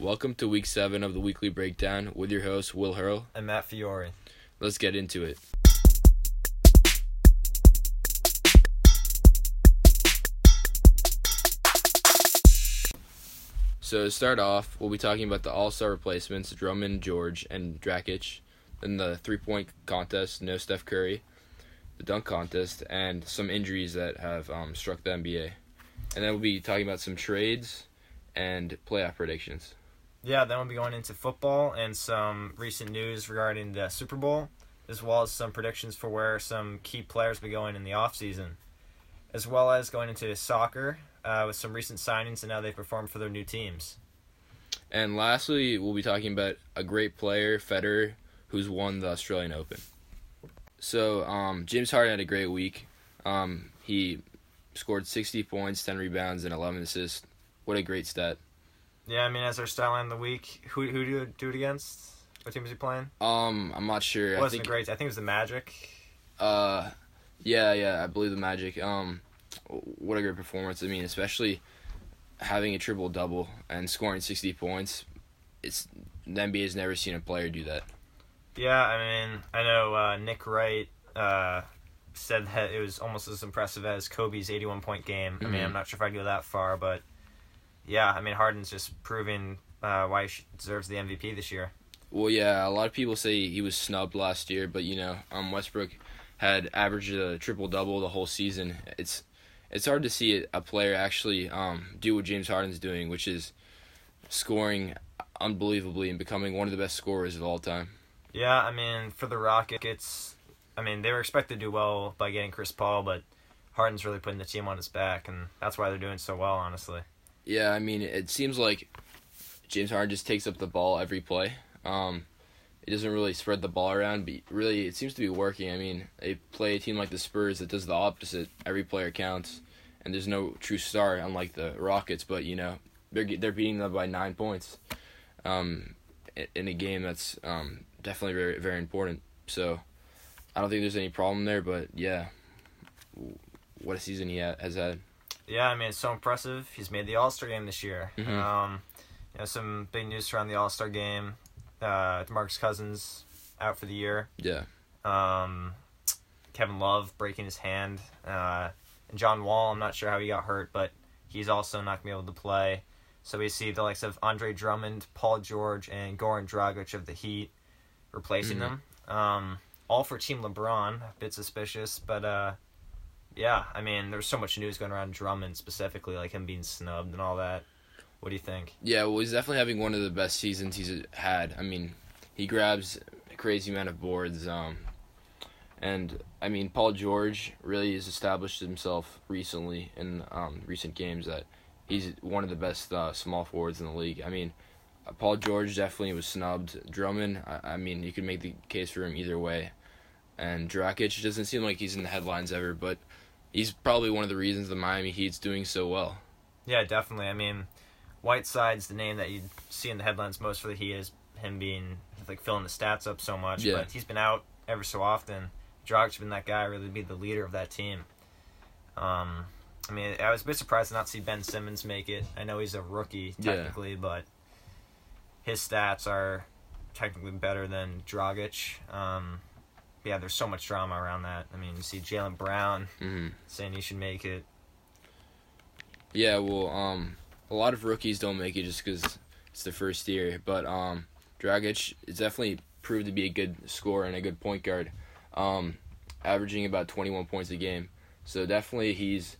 Welcome to week seven of the weekly breakdown with your host, Will Hurl. and Matt Fiore. Let's get into it. So to start off, we'll be talking about the All-Star replacements: Drummond, George, and Dragic. Then the three-point contest, no Steph Curry, the dunk contest, and some injuries that have um, struck the NBA. And then we'll be talking about some trades and playoff predictions. Yeah, then we'll be going into football and some recent news regarding the Super Bowl, as well as some predictions for where some key players will be going in the offseason, as well as going into soccer uh, with some recent signings and how they performed for their new teams. And lastly, we'll be talking about a great player, Federer, who's won the Australian Open. So, um, James Harden had a great week. Um, he scored 60 points, 10 rebounds, and 11 assists. What a great stat. Yeah, I mean, as our style of the week, who who do you do it against? What team was he playing? Um, I'm not sure. It I wasn't think, great. I think it was the Magic. uh, yeah, yeah, I believe the Magic. Um, what a great performance. I mean, especially having a triple double and scoring 60 points. It's the NBA has never seen a player do that. Yeah, I mean, I know uh, Nick Wright uh, said that it was almost as impressive as Kobe's 81 point game. I mean, Mhm. I'm not sure if I'd go that far, but yeah, I mean, Harden's just proving uh, why he deserves the MVP this year. Well, yeah, a lot of people say he was snubbed last year, but you know, um, Westbrook had averaged a triple double the whole season. It's it's hard to see a player actually um, do what James Harden's doing, which is scoring unbelievably and becoming one of the best scorers of all time. Yeah, I mean, for the Rockets, I mean, they were expected to do well by getting Chris Paul, but Harden's really putting the team on his back, and that's why they're doing so well, honestly. Yeah, I mean, it seems like James Harden just takes up the ball every play. Um, he doesn't really spread the ball around, but really, it seems to be working. I mean, they play a team like the Spurs that does the opposite. Every player counts, and there's no true star, unlike the Rockets. But you know, they're they're beating them by nine points, um, in a game that's um definitely very very important. So, I don't think there's any problem there. But yeah, what a season he ha- has had. Yeah, I mean, it's so impressive. He's made the All Star game this year. Mhm. Um, you know, some big news around the All Star game. Uh, Demarcus Cousins out for the year. Yeah. Um, Kevin Love breaking his hand. Uh, and John Wall, I'm not sure how he got hurt, but he's also not going to be able to play. So we see the likes of Andre Drummond, Paul George, and Goran Dragic of the Heat replacing Mhm. them. Um, all for Team LeBron. A bit suspicious, but uh, yeah, I mean, there's so much news going around Drummond specifically, like him being snubbed and all that. What do you think? Yeah, well, he's definitely having one of the best seasons he's had. I mean, he grabs a crazy amount of boards. Um, and I mean, Paul George really has established himself recently in um, recent games that he's one of the best uh, small forwards in the league. I mean, uh, Paul George definitely was snubbed. Drummond, I, I mean, you could make the case for him either way. And Dragic doesn't seem like he's in the headlines ever, but he's probably one of the reasons the Miami Heat's doing so well. Yeah, definitely. I mean, Whiteside's the name that you see in the headlines most for the Heat is him being like filling the stats up so much. Yeah. But he's been out ever so often. Dragic's been that guy really be the leader of that team. Um, I mean, I was a bit surprised to not see Ben Simmons make it. I know he's a rookie Yeah. technically, but his stats are technically better than Dragic. Um, yeah, there's so much drama around that. I mean, you see Jaylen Brown hmm saying he should make it. Yeah, well, um, a lot of rookies don't make it just because it's the first year. But um, Dragic is definitely proved to be a good scorer and a good point guard, um, averaging about 21 points a game. So definitely he's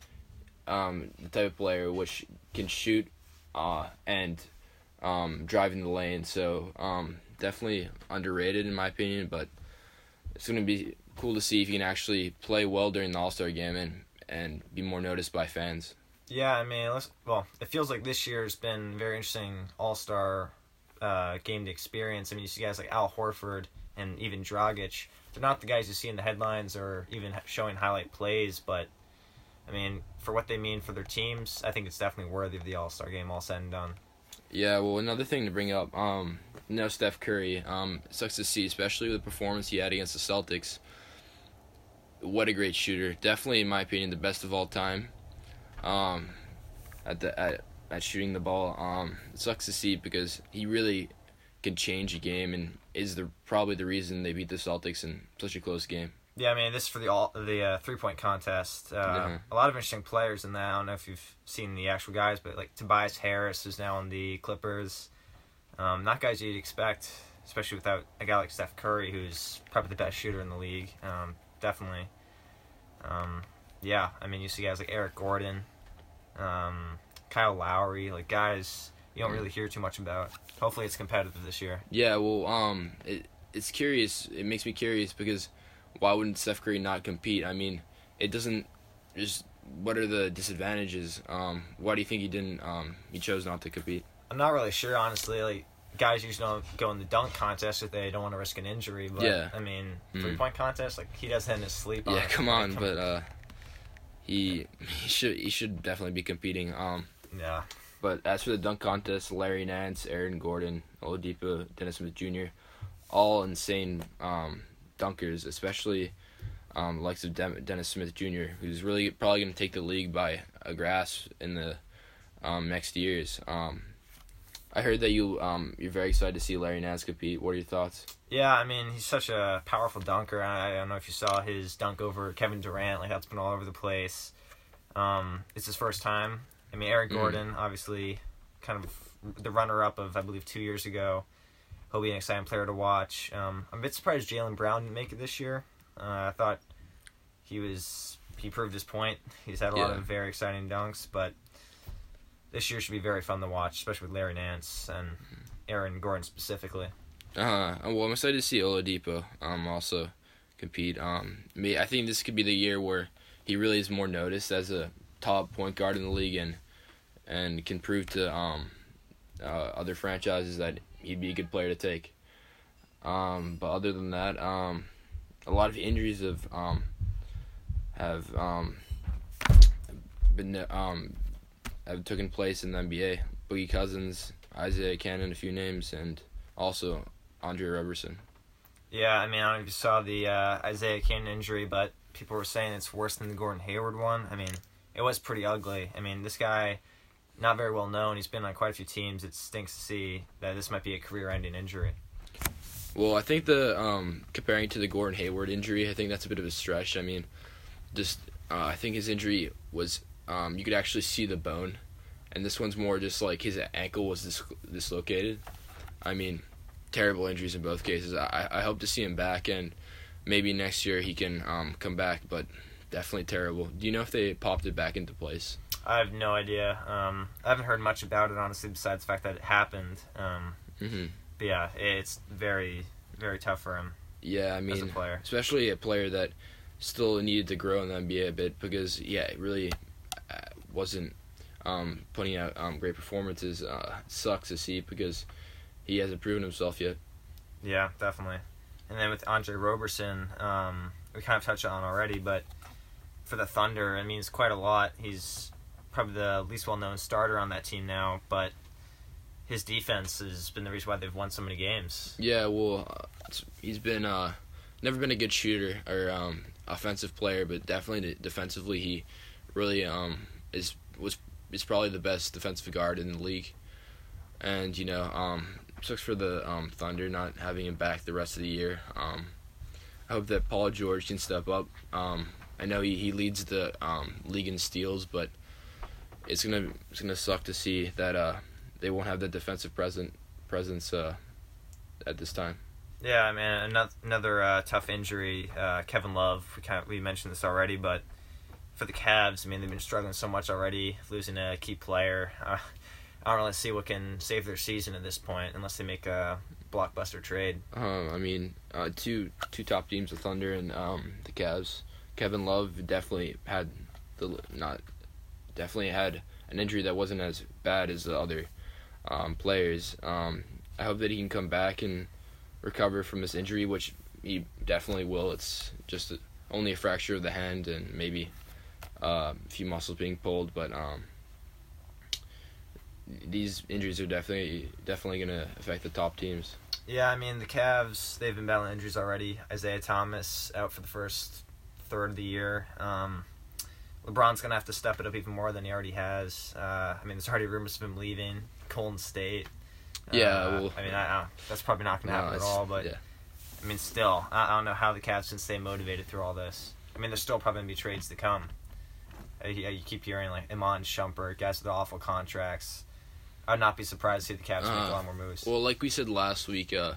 um, the type of player which can shoot uh, and um, drive in the lane. So um, definitely underrated in my opinion. But it's going to be cool to see if he can actually play well during the All Star game and and be more noticed by fans. Yeah, I mean, let's, well, it feels like this year's been very interesting All Star uh, game to experience. I mean, you see guys like Al Horford and even Dragic. They're not the guys you see in the headlines or even showing highlight plays, but I mean, for what they mean for their teams, I think it's definitely worthy of the All Star game, all said and done. Yeah, well, another thing to bring up, um, no Steph Curry. Um, sucks to see, especially with the performance he had against the Celtics. What a great shooter! Definitely, in my opinion, the best of all time. Um, at the at at shooting the ball. Um, it sucks to see because he really can change a game and is the probably the reason they beat the Celtics in such a close game. Yeah, I mean, this is for the all the uh, three point contest. Uh, Yeah. A lot of interesting players in that. I don't know if you've seen the actual guys, but like Tobias Harris, is now on the Clippers. Um, not guys you'd expect, especially without a guy like Steph Curry, who's probably the best shooter in the league. Um, definitely. Um, yeah, I mean, you see guys like Eric Gordon, um, Kyle Lowry, like guys you don't really hear too much about. Hopefully, it's competitive this year. Yeah, well, um, it it's curious. It makes me curious because why wouldn't Steph Curry not compete? I mean, it doesn't. Just what are the disadvantages? Um, why do you think he didn't? Um, he chose not to compete. I'm not really sure, honestly. Like guys usually don't go in the dunk contest if they don't want to risk an injury. But Yeah. I mean, Mm. three point contest, like he does that in his sleep. Yeah, honestly. come Like, on, but uh, he he should he should definitely be competing. Um, yeah, but as for the dunk contest, Larry Nance, Aaron Gordon, Oladipo, Dennis Smith Jr., all insane um, dunkers, especially um, likes of Dem- Dennis Smith Jr., who's really probably going to take the league by a grasp in the um, next years. Um, I heard that you um, you're very excited to see Larry Nance compete. What are your thoughts? yeah. I mean, he's such a powerful dunker. I, I don't know if you saw his dunk over Kevin Durant. Like that's been all over the place. Um, it's his first time. I mean, Eric Mhm. Gordon, obviously, kind of the runner up of I believe two years ago. He'll be an exciting player to watch. Um, I'm a bit surprised Jaylen Brown didn't make it this year. Uh, I thought he was he proved his point. He's had a lot of very exciting dunks, but this year should be very fun to watch, especially with Larry Nance and Aaron Gordon specifically. Uh, well, I'm excited to see Oladipo um also compete. Um, me, I think this could be the year where he really is more noticed as a top point guard in the league and and can prove to um uh, other franchises that he'd be a good player to take. Um, but other than that, um, a lot of injuries have um have um been um have taken place in the NBA. Boogie Cousins, Isaiah Canaan, a few names, and also Andre Roberson. Yeah, I mean, I don't know if you saw the uh, Isaiah Canaan injury, but people were saying it's worse than the Gordon Hayward one. I mean, it was pretty ugly. I mean, this guy, not very well known. He's been on quite a few teams. It stinks to see that this might be a career-ending injury. Well, I think the um, comparing to the Gordon Hayward injury, I think that's a bit of a stretch. I mean, just uh, I think his injury was um, you could actually see the bone, and this one's more just like his ankle was dis- dislocated. I mean, terrible injuries in both cases. I I hope to see him back, and maybe next year he can um, come back, but definitely terrible. Do you know if they popped it back into place? I have no idea. Um, I haven't heard much about it, honestly, besides the fact that it happened. Um, hmm but yeah, it's very, very tough for him Yeah, I as a mean, player. especially a player that still needed to grow in the NBA a bit because yeah, it really uh, wasn't um, putting out um, great performances. Uh, sucks to see because he hasn't proven himself yet. Yeah, definitely. And then with Andre Roberson, um, we kind of touched on already, but for the Thunder, I mean, it's quite a lot. He's probably the least well-known starter on that team now, but his defense has been the reason why they've won so many games. Yeah, well, uh, he's been uh, never been a good shooter or um, offensive player, but definitely defensively he really um, is was is probably the best defensive guard in the league. And you know, um, sucks for the um, Thunder not having him back the rest of the year. Um, I hope that Paul George can step up. Um, I know he, he leads the um, league in steals, but it's gonna it's gonna suck to see that uh, they won't have the defensive present presence uh, at this time. Yeah, I mean, another another uh, tough injury. Uh, Kevin Love. We kind of, we mentioned this already, but for the Cavs, I mean, they've been struggling so much already, losing a key player. Uh, I don't really see what can save their season at this point, unless they make a blockbuster trade. Um, I mean, uh, two two top teams, the Thunder and um, the Cavs. Kevin Love definitely had the not definitely had an injury that wasn't as bad as the other um, players. Um, I hope that he can come back and recover from this injury, which he definitely will. It's just a, only a fracture of the hand and maybe uh, a few muscles being pulled, but um, these injuries are definitely definitely going to affect the top teams. Yeah, I mean the Cavs they've been battling injuries already. Isaiah Thomas out for the first third of the year. Um, LeBron's gonna have to step it up even more than he already has. Uh, I mean, there's already rumors of him leaving Golden State. Yeah, Uh, well- I mean, I, I, that's probably not gonna No, happen at all. But yeah. I mean, still, I, I don't know how the Cavs can stay motivated through all this. I mean, there's still probably gonna be trades to come. Uh, you, you keep hearing like Iman Shumpert, guys with awful contracts. I'd not be surprised to see the Cavs make a Uh, lot more moves. Well, like we said last week, uh,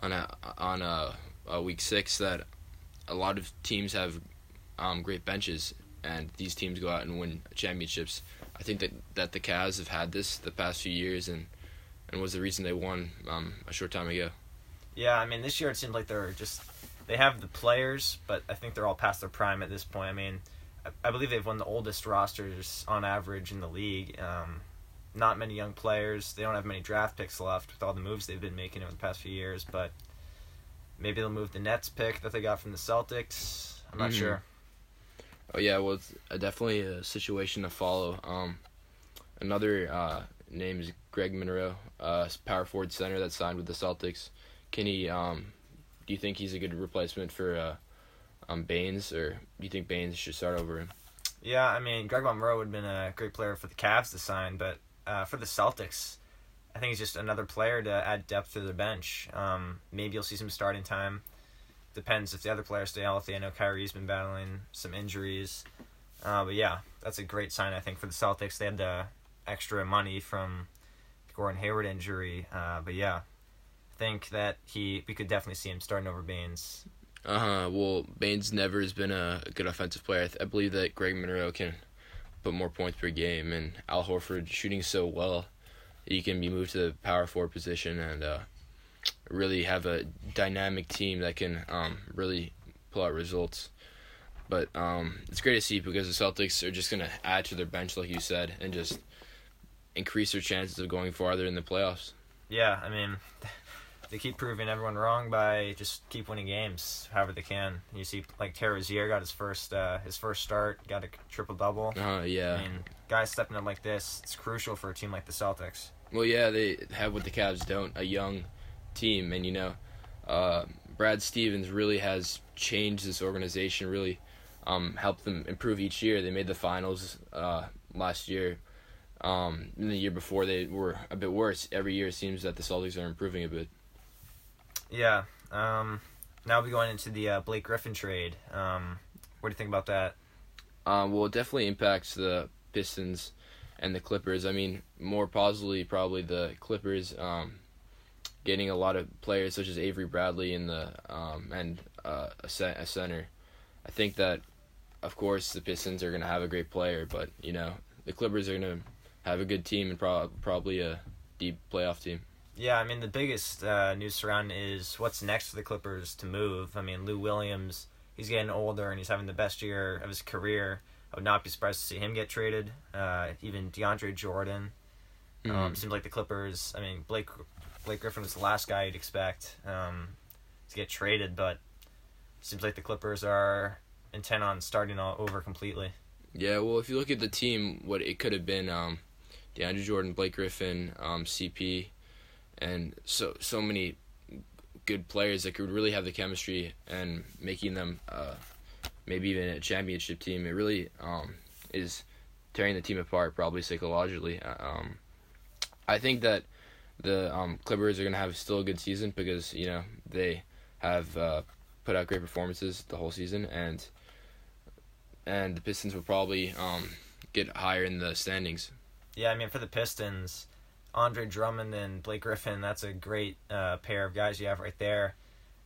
on a, on uh uh week six, that a lot of teams have um, great benches, and these teams go out and win championships. I think that, that the Cavs have had this the past few years, and and was the reason they won um, a short time ago. Yeah, I mean, this year it seems like they're just they have the players, but I think they're all past their prime at this point. I mean, I, I believe they've won the oldest rosters on average in the league. Um, not many young players. They don't have many draft picks left with all the moves they've been making over the past few years. But maybe they'll move the Nets pick that they got from the Celtics. I'm not Mhm. sure. Oh yeah, well, it's uh, definitely a situation to follow. Um, another uh, name is Greg Monroe, uh, power forward center that signed with the Celtics. Can he? Um, do you think he's a good replacement for uh, um, Baynes, or do you think Baynes should start over him? Yeah, I mean, Greg Monroe would have been a great player for the Cavs to sign, but uh, for the Celtics, I think he's just another player to add depth to the bench. Um, maybe you'll see some starting time. Depends if the other players stay healthy. I know Kyrie's been battling some injuries. Uh, but yeah, that's a great sign, I think, for the Celtics. They had the extra money from the Gordon Hayward injury. Uh, but yeah, I think that he we could definitely see him starting over Baynes. Uh huh. Well, Baynes never has been a good offensive player. I, th- I believe that Greg Monroe can put more points per game, and Al Horford shooting so well, he can be moved to the power forward position and uh, really have a dynamic team that can um, really pull out results. But um, it's great to see because the Celtics are just gonna add to their bench, like you said, and just increase their chances of going farther in the playoffs. Yeah, I mean, they keep proving everyone wrong by just keep winning games however they can. You see, like Terry Rozier got his first uh, his first start, got a triple double. Uh, yeah. I mean, guys stepping up like this, it's crucial for a team like the Celtics. Well, yeah, they have what the Cavs don't a young team, and you know, uh, Brad Stevens really has changed this organization. Really, um, helped them improve each year. They made the finals uh, last year. Um, and the year before they were a bit worse. Every year it seems that the Celtics are improving a bit. Yeah. Um, now we're going into the uh, Blake Griffin trade. Um, what do you think about that? Um, well, it definitely impacts the Pistons and the Clippers. I mean, more positively, probably the Clippers um, getting a lot of players such as Avery Bradley in the um, and uh, a, ce- a center. I think that, of course, the Pistons are going to have a great player, but you know, the Clippers are going to have a good team and pro- probably a deep playoff team. Yeah, I mean the biggest uh, news surrounding is what's next for the Clippers to move. I mean Lou Williams, he's getting older and he's having the best year of his career. I would not be surprised to see him get traded. Uh, even DeAndre Jordan. Um, Mhm. seems like the Clippers. I mean Blake Blake Griffin was the last guy you'd expect um, to get traded, but seems like the Clippers are intent on starting all over completely. Yeah, well, if you look at the team, what it could have been, um, DeAndre Jordan, Blake Griffin, um, CP, and so so many good players that could really have the chemistry and making them uh, maybe even a championship team. It really um, is tearing the team apart, probably psychologically. Uh, Um, I think that the um, Clippers are gonna have still a good season because you know they have uh, put out great performances the whole season and and the Pistons will probably um, get higher in the standings. Yeah, I mean for the Pistons, Andre Drummond and Blake Griffin, that's a great uh, pair of guys you have right there.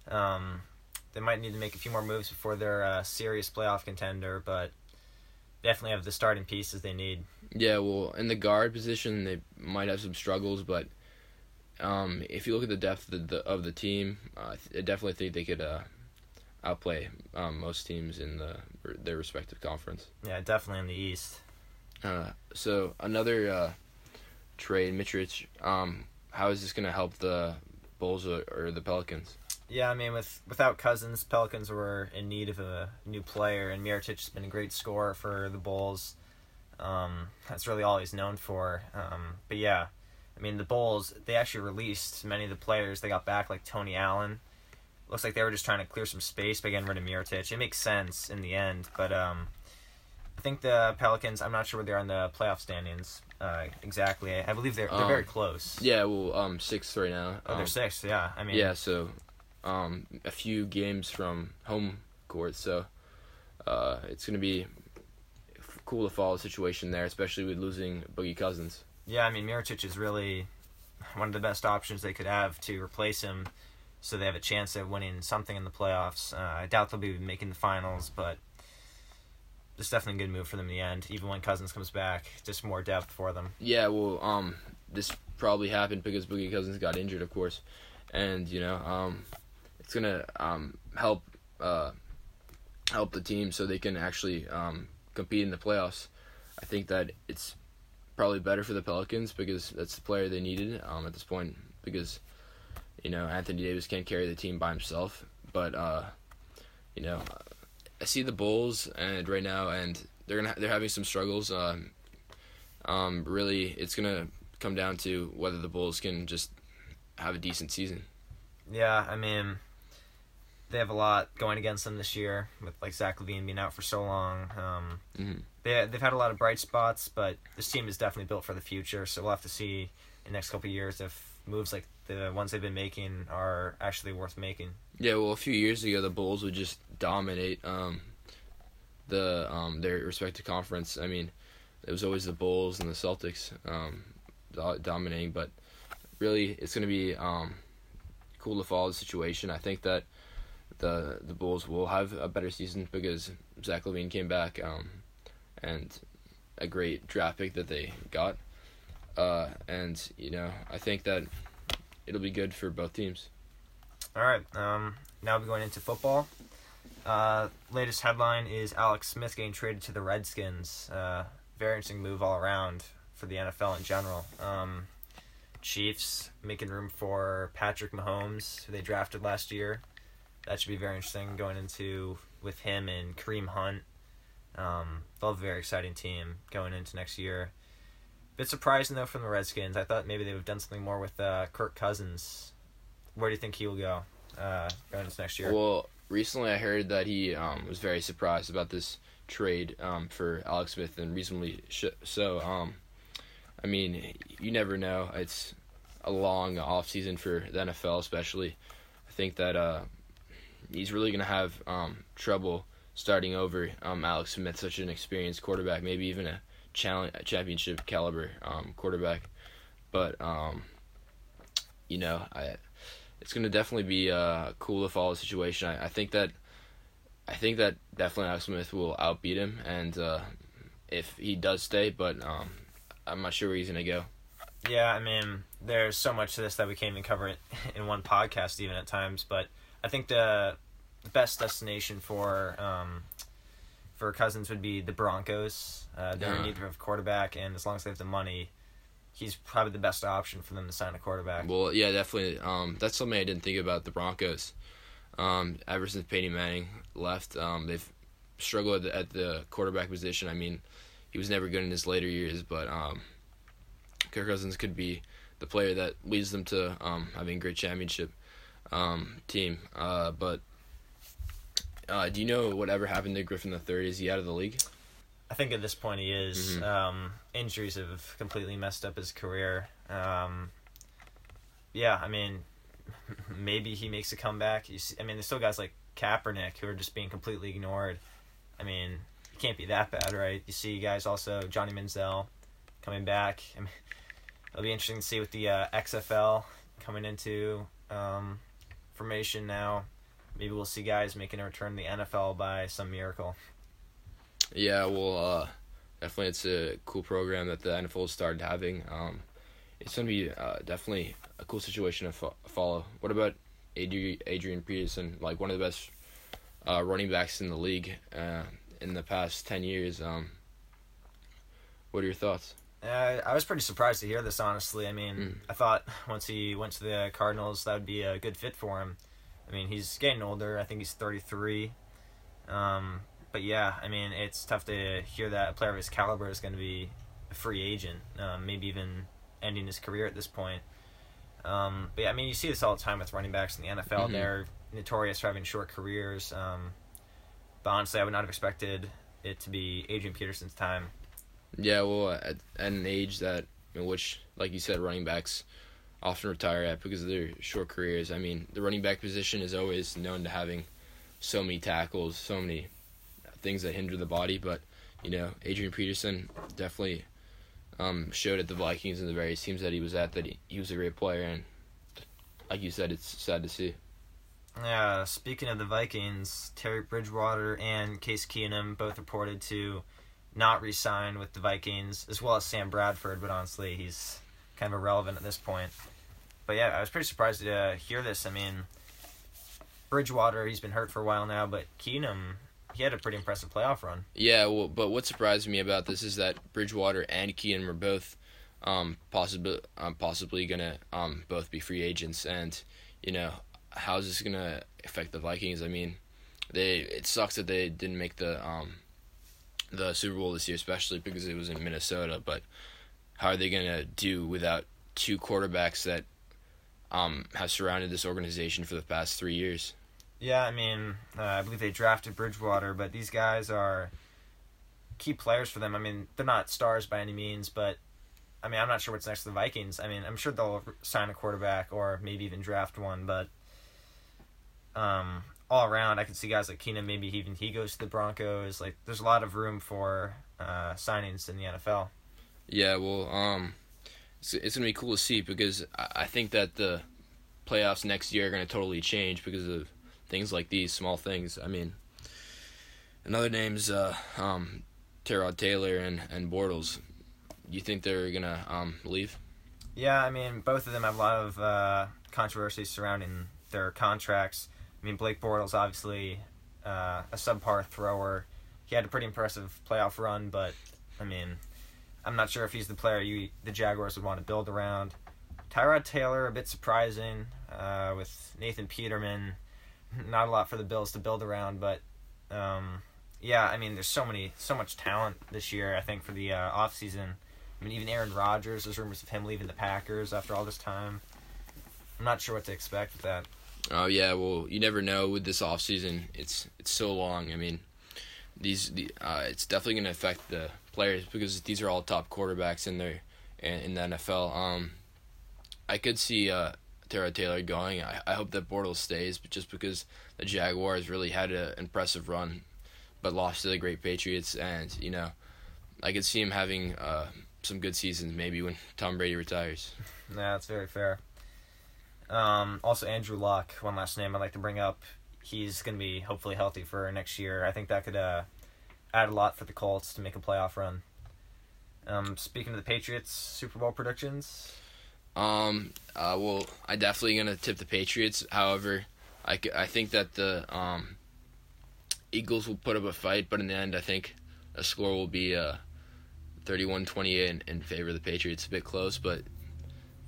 Um, they might need to make a few more moves before they're a serious playoff contender, but definitely have the starting pieces they need. Yeah, well, in the guard position, they might have some struggles, but um, if you look at the depth of the, of the team, uh, I definitely think they could uh, outplay um, most teams in the their respective conference. Yeah, definitely in the East. Uh, so another uh, trade, Mirotic. Um, how is this going to help the Bulls or, or the Pelicans? Yeah, I mean with without Cousins, Pelicans were in need of a new player, and Mirotic has been a great scorer for the Bulls. Um, that's really all he's known for. Um, but yeah, I mean the Bulls they actually released many of the players they got back, like Tony Allen. Looks like they were just trying to clear some space by getting rid of Mirotic. It makes sense in the end, but um, I think the Pelicans. I'm not sure where they are in the playoff standings uh, exactly. I, I believe they're they're very Um, close. Yeah, well, um, sixth right now. Oh, they're Um, sixth. Yeah. I mean. Yeah, so um, a few games from home court, so uh, it's gonna be cool to follow the situation there, especially with losing Boogie Cousins. Yeah, I mean Mirotic is really one of the best options they could have to replace him, so they have a chance at winning something in the playoffs. Uh, I doubt they'll be making the finals, but it's definitely a good move for them in the end. Even when Cousins comes back, just more depth for them. Yeah, well, um, this probably happened because Boogie Cousins got injured, of course, and you know, um, it's gonna um help uh help the team so they can actually um compete in the playoffs. I think that it's probably better for the Pelicans because that's the player they needed um at this point because you know Anthony Davis can't carry the team by himself, but uh, you know, I see the Bulls and right now and they're gonna they're having some struggles. Um, um, really, it's gonna come down to whether the Bulls can just have a decent season. Yeah, I mean, they have a lot going against them this year with like Zach LaVine being out for so long. Um, Mhm. They they've had a lot of bright spots, but this team is definitely built for the future. So we'll have to see in the next couple years if moves like the ones they've been making are actually worth making. Yeah, well, a few years ago, the Bulls would just dominate um, the um, their respective conference. I mean, it was always the Bulls and the Celtics um, dominating, but really, it's going to be um, cool to follow the situation. I think that the the Bulls will have a better season because Zach LaVine came back um, and a great draft pick that they got. Uh, and you know, I think that it'll be good for both teams. All right, um, now we're going into football. Uh, latest headline is Alex Smith getting traded to the Redskins. Uh, very interesting move all around for the NFL in general. Um, Chiefs making room for Patrick Mahomes, who they drafted last year. That should be very interesting going into with him and Kareem Hunt. Um, they'll have a very exciting team going into next year. Bit surprising though from the Redskins. I thought maybe they would have done something more with uh, Kirk Cousins. Where do you think he will go uh, going into next year? Well, recently I heard that he um, was very surprised about this trade um, for Alex Smith, and reasonably sh- so. Um, I mean, you never know. It's a long off season for the NFL, especially. I think that uh, he's really gonna have um, trouble starting over um, Alex Smith, such an experienced quarterback, maybe even a challenge, championship caliber um, quarterback. But um, you know, I it's gonna definitely be uh, cool to follow the situation. I, I think that I think that definitely Alex Smith will outbeat him, and uh, if he does stay, but um, I'm not sure where he's gonna go. Yeah, I mean, there's so much to this that we can't even cover it in one podcast, even at times. But I think the best destination for um, for Cousins would be the Broncos. Uh, they're in Yeah. need of a quarterback, and as long as they have the money, he's probably the best option for them to sign a quarterback. Well, yeah, definitely. Um, that's something I didn't think about the Broncos. Um, ever since Peyton Manning left, um, they've struggled at the quarterback position. I mean, he was never good in his later years, but um, Kirk Cousins could be the player that leads them to um, having a great championship um, team. Uh, but uh, do you know whatever happened to Griffin the Third? Is he out of the league? I think at this point he is. Mhm. Um, injuries have completely messed up his career. Um, yeah, I mean, maybe he makes a comeback. You see, I mean, there's still guys like Kaepernick who are just being completely ignored. I mean, it can't be that bad, right? You see guys also Johnny Manziel coming back. I mean, it'll be interesting to see with the uh, XFL coming into um, formation now. Maybe we'll see guys making a return to the NFL by some miracle. Yeah, well, uh, definitely it's a cool program that the NFL started having. Um, it's gonna be uh, definitely a cool situation to fo- follow. What about Adrian, Adrian Peterson, like one of the best uh, running backs in the league uh, in the past ten years? Um, what are your thoughts? Uh, I was pretty surprised to hear this, honestly. I mean, Mm. I thought once he went to the Cardinals, that would be a good fit for him. I mean, he's getting older. I think he's 33. Um, but yeah, I mean, it's tough to hear that a player of his caliber is going to be a free agent, um, maybe even ending his career at this point. Um, but yeah, I mean, you see this all the time with running backs in the NFL. Mhm. They're notorious for having short careers. Um, but honestly, I would not have expected it to be Adrian Peterson's time. Yeah, well, at, at an age that in which, like you said, running backs often retire at because of their short careers. I mean, the running back position is always known to having so many tackles, so many things that hinder the body. But you know, Adrian Peterson definitely um, showed at the Vikings and the various teams that he was at that he, he was a great player, and like you said, it's sad to see. Yeah, speaking of the Vikings, Teddy Bridgewater and Case Keenum both reported to not re-sign with the Vikings, as well as Sam Bradford. But honestly, he's kind of irrelevant at this point. But yeah, I was pretty surprised to uh, hear this. I mean, Bridgewater, he's been hurt for a while now, but Keenum, he had a pretty impressive playoff run. Yeah, well, but what surprised me about this is that Bridgewater and Keenum were both um, possibly um, possibly gonna um, both be free agents, and you know how's this gonna affect the Vikings? I mean, they it sucks that they didn't make the um, the Super Bowl this year, especially because it was in Minnesota. But how are they gonna do without two quarterbacks that um, have surrounded this organization for the past three years? Yeah, I mean, uh, I believe they drafted Bridgewater, but these guys are key players for them. I mean, they're not stars by any means, but I mean, I'm not sure what's next to the Vikings. I mean, I'm sure they'll sign a quarterback or maybe even draft one, but um, all around, I can see guys like Keenum. Maybe even he goes to the Broncos. Like, there's a lot of room for uh, signings in the NFL. Yeah, well, um, it's, it's gonna be cool to see because I, I think that the playoffs next year are gonna totally change because of things like these small things. I mean, another name's uh, um, Tyrod Taylor and and Bortles. You think they're gonna um, leave? Yeah, I mean, both of them have a lot of uh, controversy surrounding their contracts. I mean, Blake Bortles obviously uh, a subpar thrower. He had a pretty impressive playoff run, but I mean, I'm not sure if he's the player you the Jaguars would want to build around. Tyrod Taylor a bit surprising uh, with Nathan Peterman not a lot for the Bills to build around, but um, yeah, I mean, there's so many, so much talent this year. I think for the uh, off season. I mean, even Aaron Rodgers. There's rumors of him leaving the Packers after all this time. I'm not sure what to expect with that. Oh yeah, well, you never know with this off season. It's it's so long. I mean, these the uh, it's definitely going to affect the players because these are all top quarterbacks in their in, in the NFL. Um, I could see uh, Tyrod Taylor going. I, I hope that Bortles stays, but just because the Jaguars really had an impressive run, but lost to the great Patriots, and you know, I could see him having uh, some good seasons maybe when Tom Brady retires. Yeah, that's very fair. Um, also, Andrew Luck, one last name I'd like to bring up. He's going to be hopefully healthy for next year. I think that could uh, add a lot for the Colts to make a playoff run. Um, speaking of the Patriots, Super Bowl predictions. Um. Uh. Well, I definitely gonna tip the Patriots. However, I, I think that the um. Eagles will put up a fight, but in the end, I think the score will be uh, 31-28 in, in favor of the Patriots. A bit close, but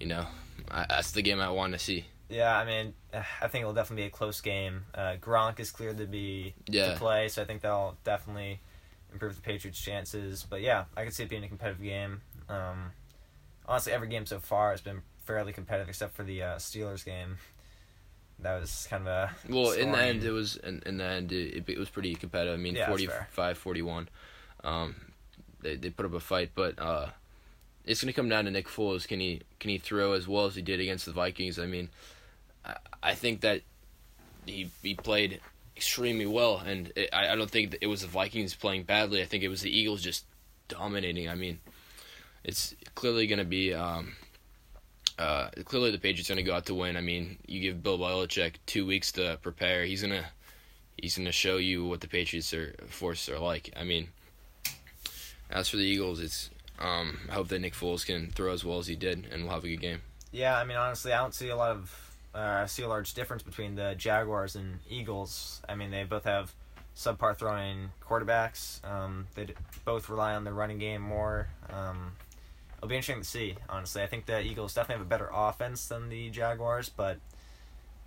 you know, I, that's the game I want to see. Yeah, I mean, I think it'll definitely be a close game. Uh, Gronk is cleared to be yeah. to play, so I think that'll definitely improve the Patriots' chances. But yeah, I could see it being a competitive game. Um, honestly, every game so far has been fairly competitive, except for the uh, Steelers game. That was kind of a well. In the end, it was in, in the end it, it was pretty competitive. I mean, Yeah, 45 41 Um, they they put up a fight, but uh, it's gonna come down to Nick Foles. Can he can he throw as well as he did against the Vikings? I mean, I, I think that he he played extremely well, and it, I I don't think it was the Vikings playing badly. I think it was the Eagles just dominating. I mean, it's clearly gonna be um. Uh, clearly the Patriots are gonna go out to win. I mean, you give Bill Belichick two weeks to prepare. He's gonna he's gonna show you what the Patriots are force are like. I mean, as for the Eagles, it's um, I hope that Nick Foles can throw as well as he did, and we'll have a good game. Yeah, I mean, honestly, I don't see a lot of uh, see a large difference between the Jaguars and Eagles. I mean, they both have subpar throwing quarterbacks. Um, they both rely on the running game more. Um, it'll be interesting to see. Honestly, I think the Eagles definitely have a better offense than the Jaguars, but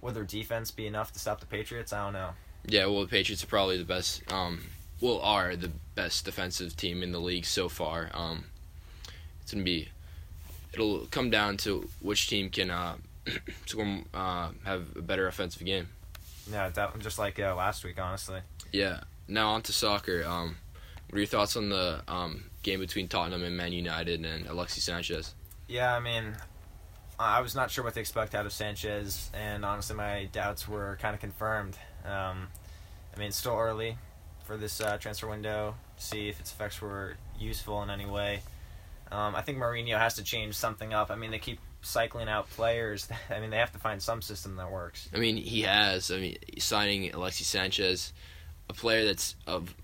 will their defense be enough to stop the Patriots? I don't know. Yeah, well, the Patriots are probably the best. Um, well, are the best defensive team in the league so far. Um, it's gonna be. It'll come down to which team can uh, score, uh, have a better offensive game. Yeah, that, just like uh, last week, honestly. Yeah. Now on to soccer. Um, What are your thoughts on the um, game between Tottenham and Man United and Alexis Sanchez? Yeah, I mean, I was not sure what to expect out of Sanchez, and honestly, my doubts were kind of confirmed. Um, I mean, it's still early for this uh, transfer window to see if its effects were useful in any way. Um, I think Mourinho has to change something up. I mean, they keep cycling out players. I mean, they have to find some system that works. I mean, he has. I mean, signing Alexi Sanchez, a player that's of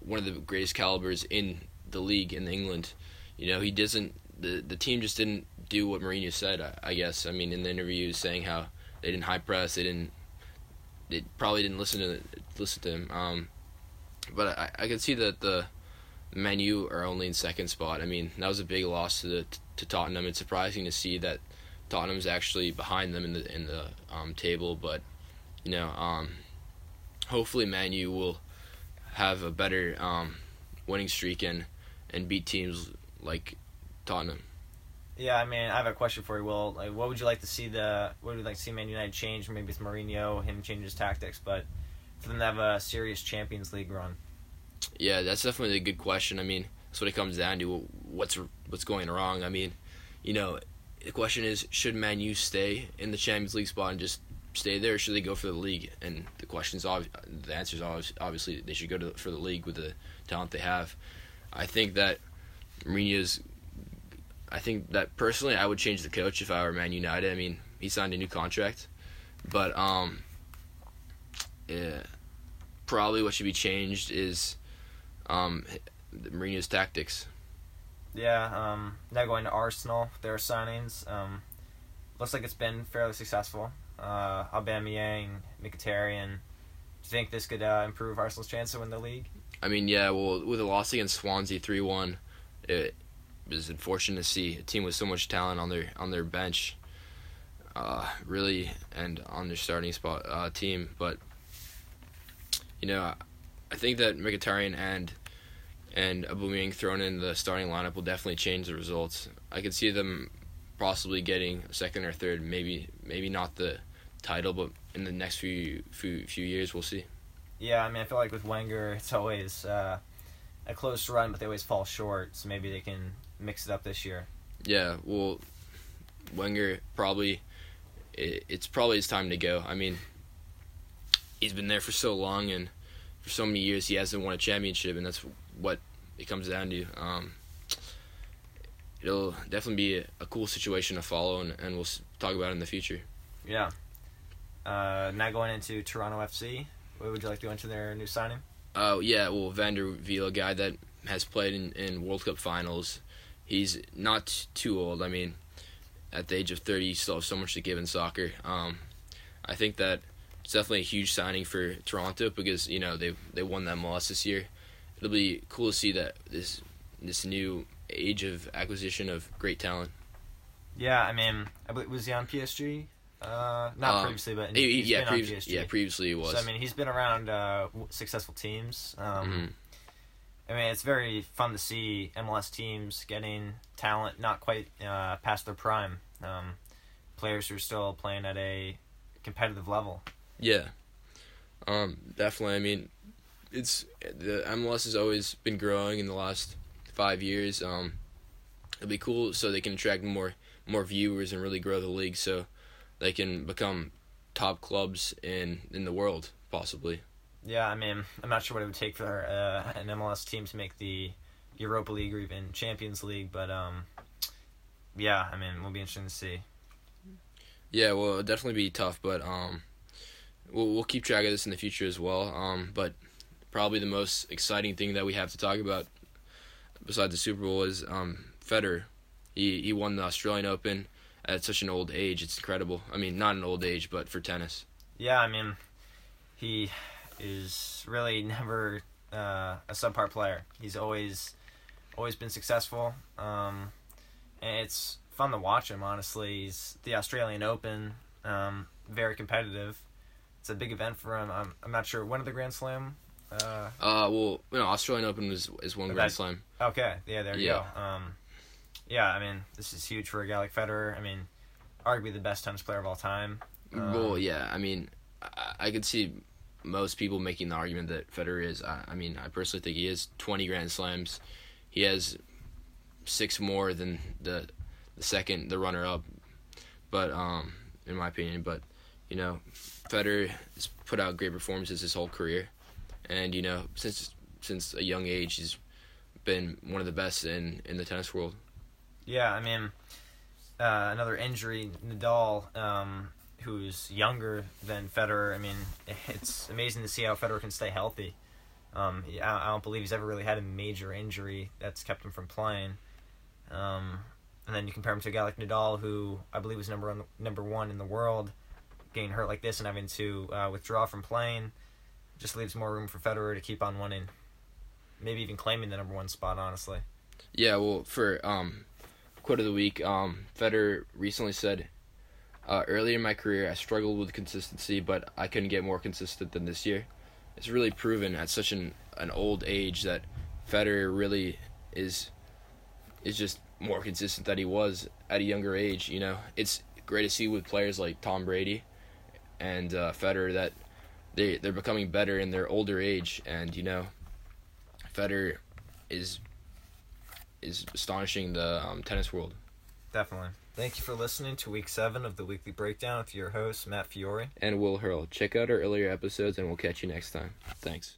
one of the greatest calibers in the league in England. You know, he doesn't. The the team just didn't do what Mourinho said. I, I guess. I mean, in the interviews, saying how they didn't high press, they didn't. They probably didn't listen to listen to him. Um, but I I can see that the Man U are only in second spot. I mean, that was a big loss to the to Tottenham. It's surprising to see that Tottenham's actually behind them in the in the um, table, but you know, um, hopefully Man U will have a better um, winning streak and and beat teams like Tottenham. Yeah, I mean, I have a question for you, Will. Like, what would you like to see the what would you like to see Man United change? Maybe it's Mourinho, him change his tactics, but for them to have a serious Champions League run. Yeah, that's definitely a good question. I mean, that's what it comes down to. What's what's going wrong? I mean, you know, the question is, should Man U stay in the Champions League spot and just stay there, or should they go for the league? And the question is, obvi- the answer is obviously they should go to for the league with the talent they have. I think that Mourinho's. I think that personally, I would change the coach if I were Man United. I mean, he signed a new contract, but um, yeah, probably what should be changed is um, Mourinho's tactics. Yeah, um, now going to Arsenal, their signings. Um, looks like it's been fairly successful. Uh, Aubameyang, Mkhitaryan. Do you think this could uh, improve Arsenal's chance to win the league? I mean, yeah. Well, with a loss against Swansea three one, it was unfortunate to see a team with so much talent on their on their bench, uh, really, and on their starting spot uh, team. But you know, I think that Mkhitaryan and and Aubameyang thrown in the starting lineup will definitely change the results. I could see them possibly getting second or third, maybe maybe not the title, but in the next few few few years we'll see. Yeah, I mean, I feel like with Wenger, it's always uh, a close run, but they always fall short. So maybe they can mix it up this year. Yeah, well, Wenger probably it, it's probably his time to go. I mean, he's been there for so long, and for so many years he hasn't won a championship, and that's what it comes down to. Um, it'll definitely be a, a, cool situation to follow, and, and we'll talk about it in the future. Yeah. Uh, now going into Toronto FC, what would you like to go into their new signing? Oh uh, yeah, well Van der Wiel, guy that has played in, in World Cup finals. He's not too old. I mean, at the age of thirty, he still has so much to give in soccer. Um, I think that it's definitely a huge signing for Toronto because you know they they won that MLS this year. It'll be cool to see that this this new age of acquisition of great talent. Yeah, I mean, I believe was he on PSG? Uh, not um, previously, but he, yeah, previ- yeah, previously he was. So I mean, he's been around uh, successful teams. Um, mm-hmm. I mean, it's very fun to see MLS teams getting talent not quite uh, past their prime. Um, players who are still playing at a competitive level. Yeah, um, definitely. I mean, it's the MLS has always been growing in the last five years. Um, it'll be cool so they can attract more more viewers and really grow the league, so they can become top clubs in in the world possibly. Yeah, I mean, I'm not sure what it would take for uh, an MLS team to make the Europa League or even Champions League, but um, yeah, I mean, we will be interesting to see. Yeah, well, it'll definitely be tough, but um, we'll we'll keep track of this in the future as well. Um, but probably the most exciting thing that we have to talk about besides the Super Bowl is um Federer. He he won the Australian Open at such an old age. It's incredible. I mean, not an old age, but for tennis. Yeah, I mean, he is really never uh, a subpar player. He's always always been successful. Um, and it's fun to watch him. Honestly, he's the Australian Open. Um, very competitive it's a big event for him. I'm, I'm not sure when of the Grand Slam. Uh, uh well, you know, Australian Open is is one Grand Slam. Okay, yeah, there you yeah. go. Um, yeah, I mean, this is huge for a guy like Federer. I mean, arguably the best tennis player of all time. Um, well, yeah, I mean, I, I could see most people making the argument that Federer is. I, I mean, I personally think he has 20 Grand Slams. He has six more than the the second, the runner up. But um, in my opinion, but you know, Federer has put out great performances his whole career, and you know, since since a young age, he's been one of the best in in the tennis world. Yeah, I mean, uh, another injury, Nadal, um, who's younger than Federer. I mean, it's amazing to see how Federer can stay healthy. Um, I, don't believe he's ever really had a major injury that's kept him from playing. Um, and then you compare him to a guy like Nadal, who I believe was number one, number one in the world, getting hurt like this and having to uh, withdraw from playing, just leaves more room for Federer to keep on winning, maybe even claiming the number one spot. Honestly. Yeah, well, for um, quote of the week, um, Federer recently said, uh, "Earlier in my career, I struggled with consistency, but I couldn't get more consistent than this year." It's really proven at such an an old age that Federer really is is just more consistent than he was at a younger age. You know, it's great to see with players like Tom Brady and uh, Federer that they they're becoming better in their older age, and you know, Federer is is astonishing the um, tennis world. Definitely. Thank you for listening to week seven of the weekly breakdown with your host Matt Fiore and Will Hurl. Check out our earlier episodes, and we'll catch you next time. Thanks.